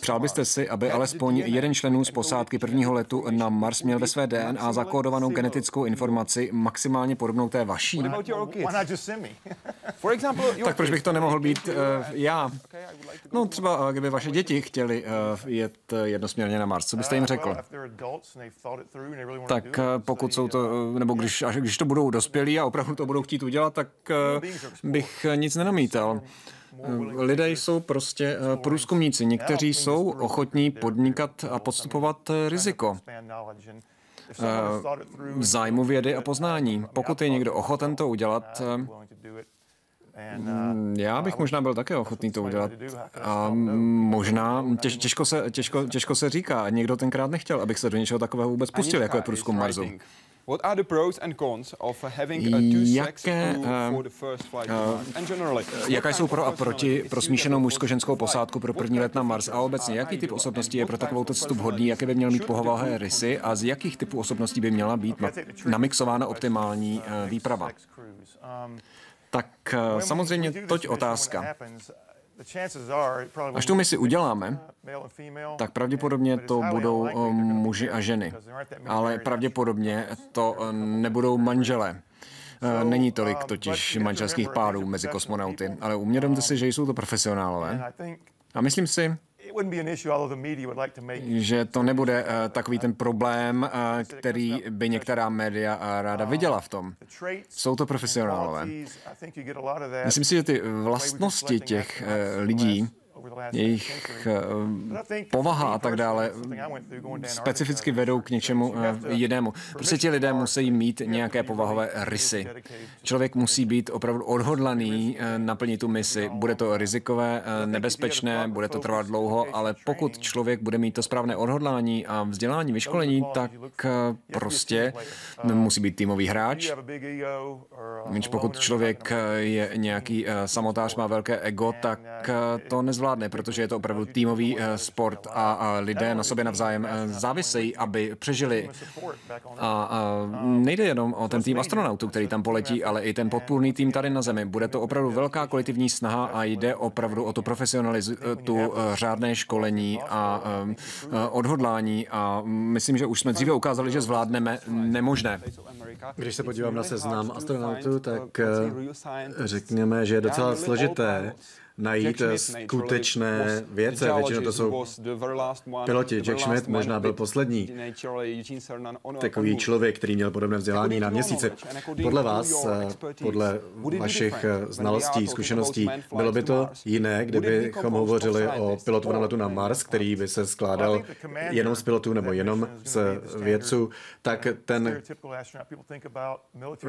přál byste si, aby alespoň jeden členů z posádky prvního letu na Mars měl ve své DNA zakódovanou genetickou informaci maximálně podobnou té vaší? tak proč bych to nemohl být já? No třeba, kdyby vaše děti chtěli uh, jet uh, jednosměrně na Mars, co byste jim řekl? Tak uh, pokud jsou to, nebo když, až když to budou dospělí a opravdu to budou chtít udělat, tak uh, bych nic nenamítal. Lidé jsou prostě průzkumníci. Někteří jsou ochotní podnikat a podstupovat riziko v zájmu vědy a poznání. Pokud je někdo ochoten to udělat, já bych možná byl také ochotný to udělat. A možná, těž, těžko, se, těžko, těžko se říká, někdo tenkrát nechtěl, abych se do něčeho takového vůbec pustil, jako je průzkum Marsu. What are the pros and cons of having a two-sex crew for the first flight to Mars? And generally? Jaká jsou pro a proti pro smíšenou mužsko-ženskou posádku pro první let na Mars? A obecně jaký typ osobností je pro takovou cestu vhodný, jaké by měl mít pohovahé rysy a z jakých typů osobností by měla být namixována optimální uh, výprava? Tak eh, samozřejmě toť otázka. Až tu misi uděláme, tak pravděpodobně to budou eh, muži a ženy. Ale pravděpodobně to eh, nebudou manželé. Není tolik totiž manželských párů mezi kosmonauty, ale umědomte si, že jsou to profesionálové. A myslím si, že to nebude uh, takový ten problém, uh, který by některá média uh, ráda viděla v tom. Jsou to profesionálové. Myslím si, že ty vlastnosti těch lidí, jejich eh, povaha a tak dále specificky vedou k něčemu eh, jinému. Prostě ti lidé musí mít nějaké povahové rysy. Člověk musí být opravdu odhodlaný eh, naplnit tu misi. Bude to rizikové, nebezpečné, bude to trvat dlouho, ale pokud člověk bude mít to správné odhodlání a vzdělání, vyškolení, tak prostě musí být týmový hráč. Když pokud člověk je nějaký samotář, má velké ego, tak to nezvládne nezvládne, protože je to opravdu týmový eh, sport a lidé na sobě navzájem eh, závisejí, aby přežili. A nejde jenom o ten tým astronautů, který tam poletí, ale i ten podpůrný tým tady na Zemi. Bude to opravdu velká kolektivní snaha a jde opravdu o tu profesionalitu, eh, řádné školení a odhodlání a myslím, že už jsme dříve ukázali, že zvládneme nemožné. Když se podívám na seznam astronautů, tak řekněme, že je docela složité najít skutečné věce. Většinou to jsou piloti. Jack Schmidt možná byl poslední. Takový člověk, který měl podobné vzdělání na měsíci. Podle vás, podle vašich znalostí, zkušeností, bylo by to jiné, kdybychom hovořili o pilotovaném letu na Mars, který by se skládal jenom z pilotů nebo jenom z vědců, tak ten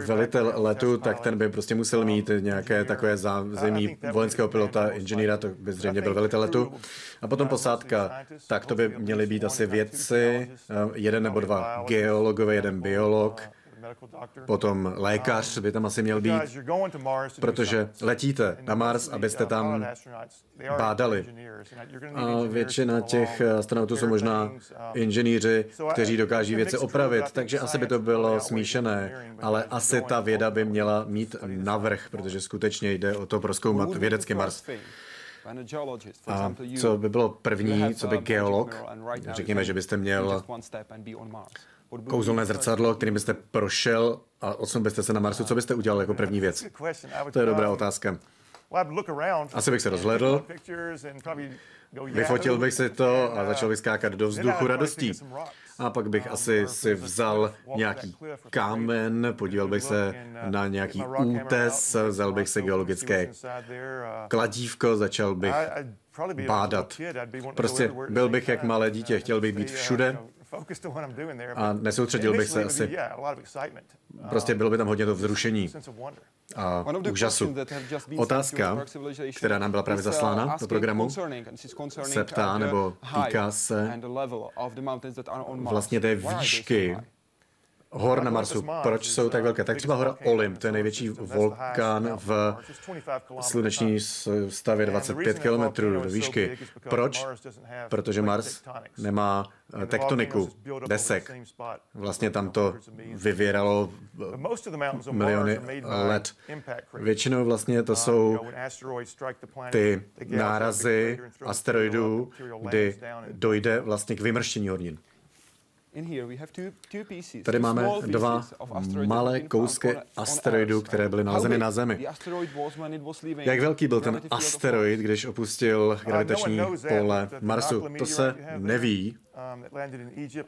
velitel letu, tak ten by prostě musel mít nějaké takové zázemí vojenského pilota pilota, inženýra, to by zřejmě byl velitel letu. A potom posádka, tak to by měli být asi vědci, eh, jeden nebo dva geologové, jeden biolog, Potom lékař by tam asi měl být, protože letíte na Mars, abyste tam bádali. A většina těch astronautů jsou možná inženýři, kteří dokáží věci opravit, takže asi by to bylo smíšené, ale asi ta věda by měla mít navrh, protože skutečně jde o to proskoumat vědecký Mars. A co by bylo první, co by geolog? Řekněme, že byste měl kouzelné zrcadlo, kterým byste prošel a odsunul byste se na Marsu. Co byste udělal jako první věc? To je dobrá otázka. Asi bych se rozhledl, vyfotil bych si to a začal bych skákat do vzduchu radostí. a pak bych asi si vzal nějaký kámen, podíval bych se na nějaký útes, vzal bych si geologické kladívko, začal bych bádat. Prostě byl bych jak malé dítě, chtěl bych být všude a nesoustředil bych se asi. Prostě bylo by tam hodně to vzrušení a úžasu. Otázka, která nám byla právě uh, zaslána do programu, se ptá nebo týká se vlastně té výšky hor na Marsu, proč jsou tak velké? Tak třeba hora Olymp, to je největší vulkán v sluneční stavě 25 km do výšky. Proč? Protože Mars nemá eh, tektoniku, desek. Vlastně tam to vyvěralo miliony let. Většinou vlastně to jsou ty nárazy asteroidů, kdy dojde vlastně k vymrštění hornin. Tady máme dva malé kousky asteroidů, které byly nalezeny na Zemi. Jak velký byl ten asteroid, když opustil gravitační pole Marsu? To se neví,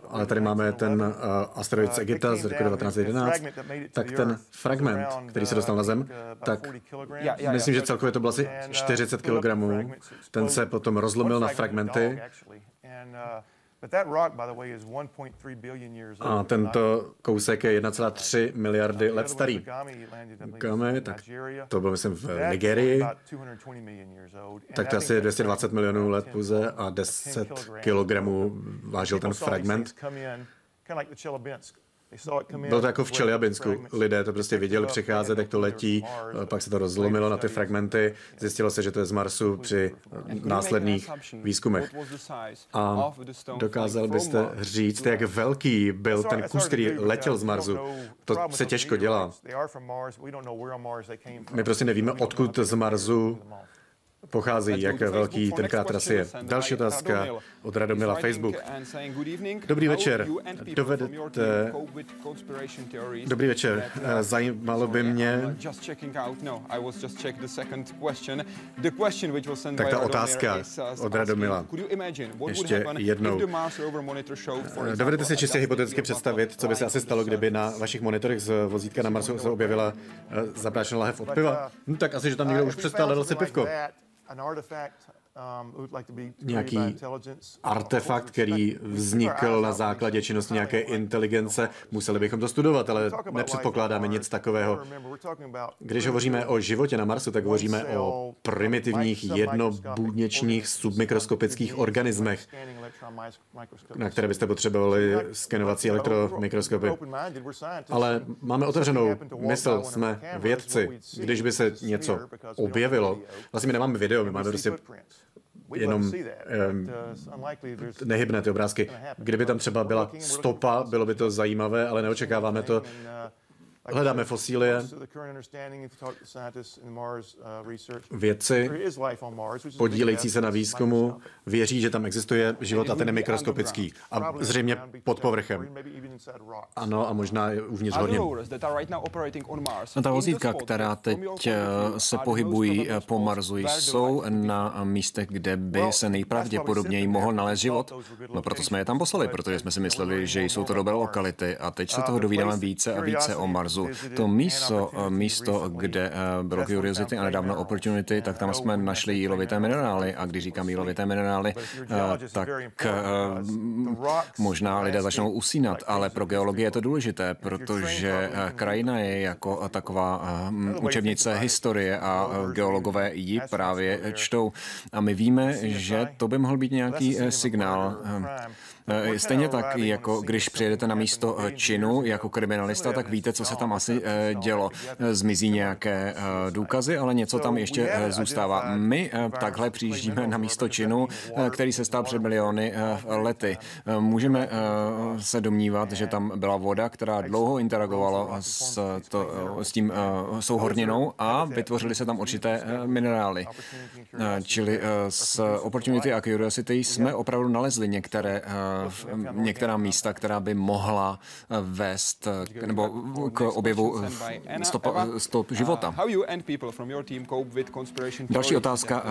ale tady máme ten uh, asteroid z uh, Egypta z roku 1911, tak ten fragment, který se dostal na Zem, uh, tak myslím, že celkově to bylo asi 40 kg. Ten se potom rozlomil na fragmenty a tento kousek je 1,3 miliardy let starý. Kame, tak to bylo myslím v Nigerii, tak to je asi 220 milionů let pouze a 10 kilogramů vážil ten fragment. Bylo to jako v Čeljabinsku. Lidé to prostě viděli přicházet, jak to letí, pak se to rozlomilo na ty fragmenty, zjistilo se, že to je z Marsu při následných výzkumech. A dokázal byste říct, jak velký byl ten kus, který letěl z Marsu? To se těžko dělá. My prostě nevíme, odkud z Marsu pochází, jak velký ten kráter je. Další otázka od Radomila Facebook. Dobrý večer. Dovedete... Dobrý večer. Zajímalo by mě... No, tak ta otázka od Radomila. Ještě jednou. Dovedete si čistě hypoteticky představit, co by se asi stalo, kdyby na vašich monitorech z vozítka na Marsu se objevila eh, zaprášená lahev od piva? No, tak asi, že tam někdo už přestal dal si pivko. Um, nějaký artefakt, který vznikl na základě činnosti nějaké inteligence. Museli bychom to studovat, ale nepředpokládáme nic takového. Když hovoříme o životě na Marsu, tak hovoříme o primitivních jednobůdněčních submikroskopických organismech, na které byste potřebovali skenovací elektromikroskopy. Ale máme otevřenou mysl, jsme vědci. Když by se něco objevilo, vlastně my nemáme video, my máme prostě jenom um, nehybné ty obrázky. Kdyby tam třeba byla stopa, bylo by to zajímavé, ale neočekáváme to. Hledáme fosílie. Vědci podílející se na výzkumu věří, že tam existuje život a ten je mikroskopický a zřejmě pod povrchem. Ano, a možná uvnitř hodně. No, ta vozítka, která teď eh, se pohybují eh, po Marsu, jsou na místech, kde by se nejpravděpodobněji mohl nalézt život. No proto jsme je tam poslali, protože jsme si mysleli, že jsou to dobré lokality a teď se toho dovídáme více a více o Marsu Marsu. To místo, místo, kde eh, bylo Curiosity a nedávno Opportunity, tak tam jsme našli jílovité minerály a když říkám jílovité minerály, eh, tak eh, možná lidé začnou usínat, ale pro geologii je to důležité, protože krajina je jako taková učebnice historie a geologové ji právě čtou. A my víme, že to by mohl být nějaký signál. Eh, stejně tak, jako když přijedete na místo eh, činu jako kriminalista, tak víte, co se tam asi eh, dělo. Zmizí nějaké důkazy, ale něco tam ještě zůstává. My takhle přijíždíme na místo činu, který se stal před miliony lety. Můžeme se domnívat, že tam byla voda, která dlouho interagovala s, to, s tím souhorninou a vytvořily se tam určité minerály. Čili s Opportunity a Curiosity jsme opravdu nalezli některé některá místa, která by mohla eh, vést eh, nebo k objevu eh, stop, stop života. Další otázka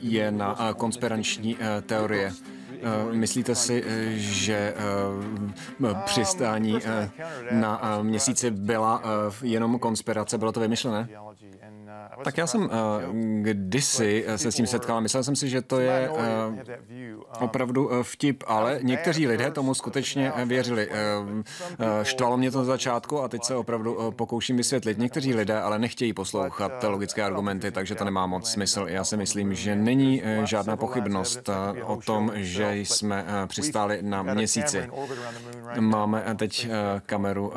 je na konspirační teorie. Myslíte si, že přistání na měsíci byla jenom konspirace, bylo to vymyšlené? Tak já jsem uh, kdysi se s tím setkal. Myslel jsem si, že to je uh, opravdu vtip, ale někteří lidé tomu skutečně věřili. Uh, štvalo mě to na začátku a teď se opravdu pokouším vysvětlit. Někteří lidé ale nechtějí poslouchat logické argumenty, takže to nemá moc smysl. Já si myslím, že není žádná pochybnost o tom, že jsme přistáli na měsíci. Máme teď kameru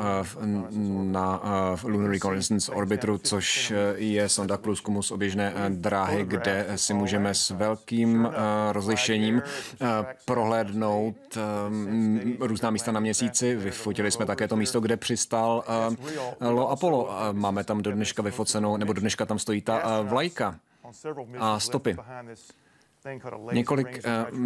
na Lunar Reconnaissance Orbiteru, což je sonda k průzkumu z oběžné eh, dráhy, kde si můžeme s velkým eh, rozlišením eh, prohlédnout různá místa na měsíci. Vyfotili jsme také to místo, kde přistál Lo Apollo. Máme tam do dneška vyfocenou, nebo do dneška tam stojí ta vlajka a stopy. Několik uh,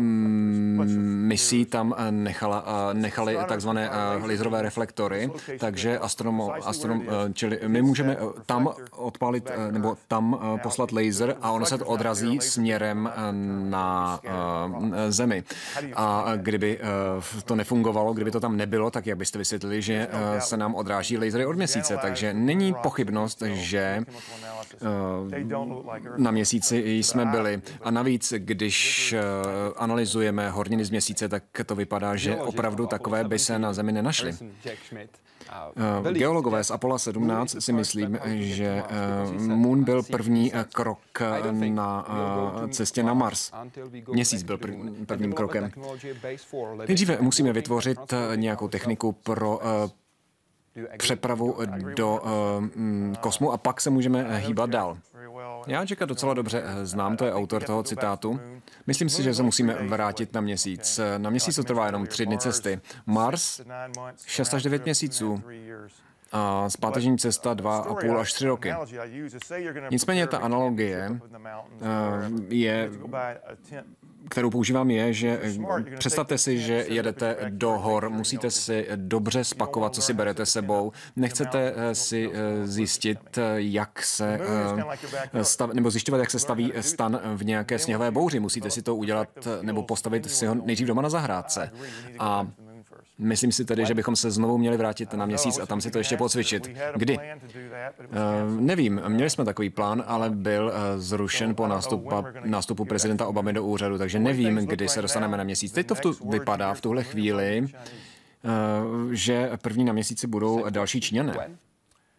misí tam eh, nechala, uh, nechali takzvané uh, laserové reflektory, takže astronom, astronom, uh, čili my můžeme tam odpalit uh, nebo tam uh, poslat laser a ono se to odrazí směrem uh, na uh, Zemi. A kdyby uh, to nefungovalo, kdyby to tam nebylo, tak jak byste vysvětlili, že uh, se nám odráží lasery od měsíce. Takže není pochybnost, že uh, na měsíci jsme byli. A navíc, když eh, analyzujeme horniny z měsíce, tak to vypadá, že opravdu takové by se na Zemi nenašly. Eh, geologové z Apollo 17 si myslím, že eh, Moon byl první krok na cestě na Mars. Měsíc byl prvním krokem. Nejdříve musíme vytvořit nějakou techniku pro přepravu do kosmu a pak se můžeme hýbat dál. Já Jacka docela dobře eh, znám, to je autor toho citátu. Myslím si, že se musíme vrátit na měsíc. Na měsíc to trvá jenom tři dny cesty. Mars 6 až 9 měsíců a zpáteční cesta 2,5 až 3 roky. Nicméně ta analogie eh, je kterou používám, je, že představte si, že jedete do hor, musíte si dobře spakovat, co si berete sebou, nechcete eh, si eh, zjistit, jak se stav, nebo zjišťovat, jak se staví stan v nějaké sněhové bouři. Musíte si to udělat nebo postavit si ho nejdřív doma na zahrádce. A Myslím si tedy, že bychom se znovu měli vrátit na měsíc a tam si to ještě pocvičit. Kdy? Uh, nevím, měli jsme takový plán, ale byl uh, zrušen po nástupu, nástupu prezidenta Obamy do úřadu, takže nevím, kdy se dostaneme na měsíc. Teď to v tu, vypadá v tuhle chvíli, uh, že první na měsíci budou další Číňané.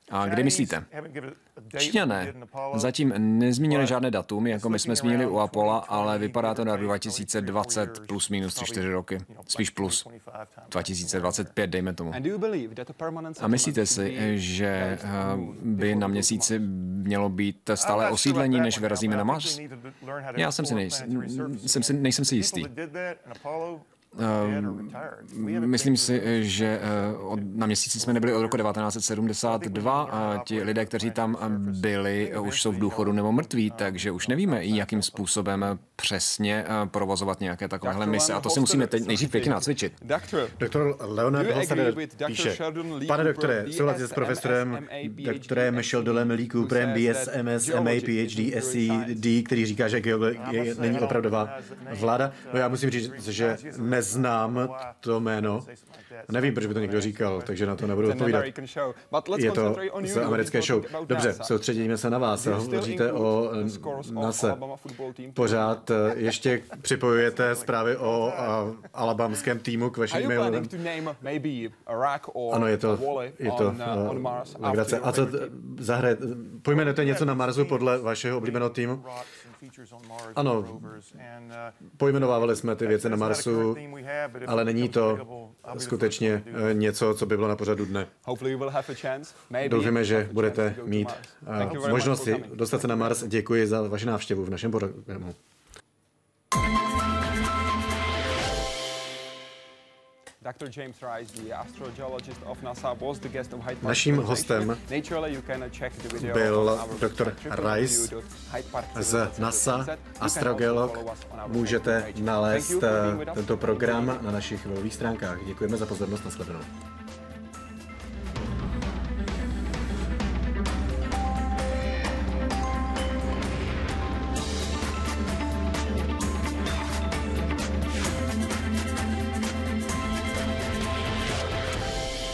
A kdy myslíte? Číňané zatím nezmínili žádné datum, jako my jsme zmínili u Apollo, ale vypadá to na 2020 plus minus 3-4 roky. Spíš plus. 2025, dejme tomu. A myslíte si, že eh, by na měsíci mělo být stále osídlení, než vyrazíme na Mars? Já jsem si, nejsem, jsem si, nejsem si jistý. Ehm, myslím si, že eh, na měsíci jsme nebyli od roku 1972 a ti lidé, kteří tam byli, už jsou v důchodu nebo mrtví, takže už nevíme, jakým způsobem přesně eh, provozovat nějaké takovéhle mise. A to si musíme teď nejdřív pěkně nacvičit. Doktor Leonard Holstader píše, pane doktore, souhlasíte s profesorem doktorem Sheldolem Lee Cooperem, BS, MS, MA, PhD, SED, který říká, že není opravdová vláda? No já musím říct, že neznám to jméno. Nevím, proč by to někdo říkal, takže na to nebudu odpovídat. Je to z americké show. Dobře, soustředíme se na vás. Hovoříte o NASA. Pořád eh, ještě připojujete zprávy o alabamském týmu k vašim mailům. Ano, je to, je to legrace. A co zahraje, pojmenujete něco na Marsu podle vašeho oblíbeného týmu? Ano, pojmenovávali jsme ty věci na Marsu, ale není to skutečně eh, něco, co by bylo na pořadu dne. Doufíme, že budete mít eh, možnost dostat se na Mars. Děkuji za vaši návštěvu v našem programu. Naším hostem byl dr. Rice z NASA, astrogeolog. Můžete nalézt eh, tento program na našich webových stránkách. Děkujeme za pozornost, nasledanou.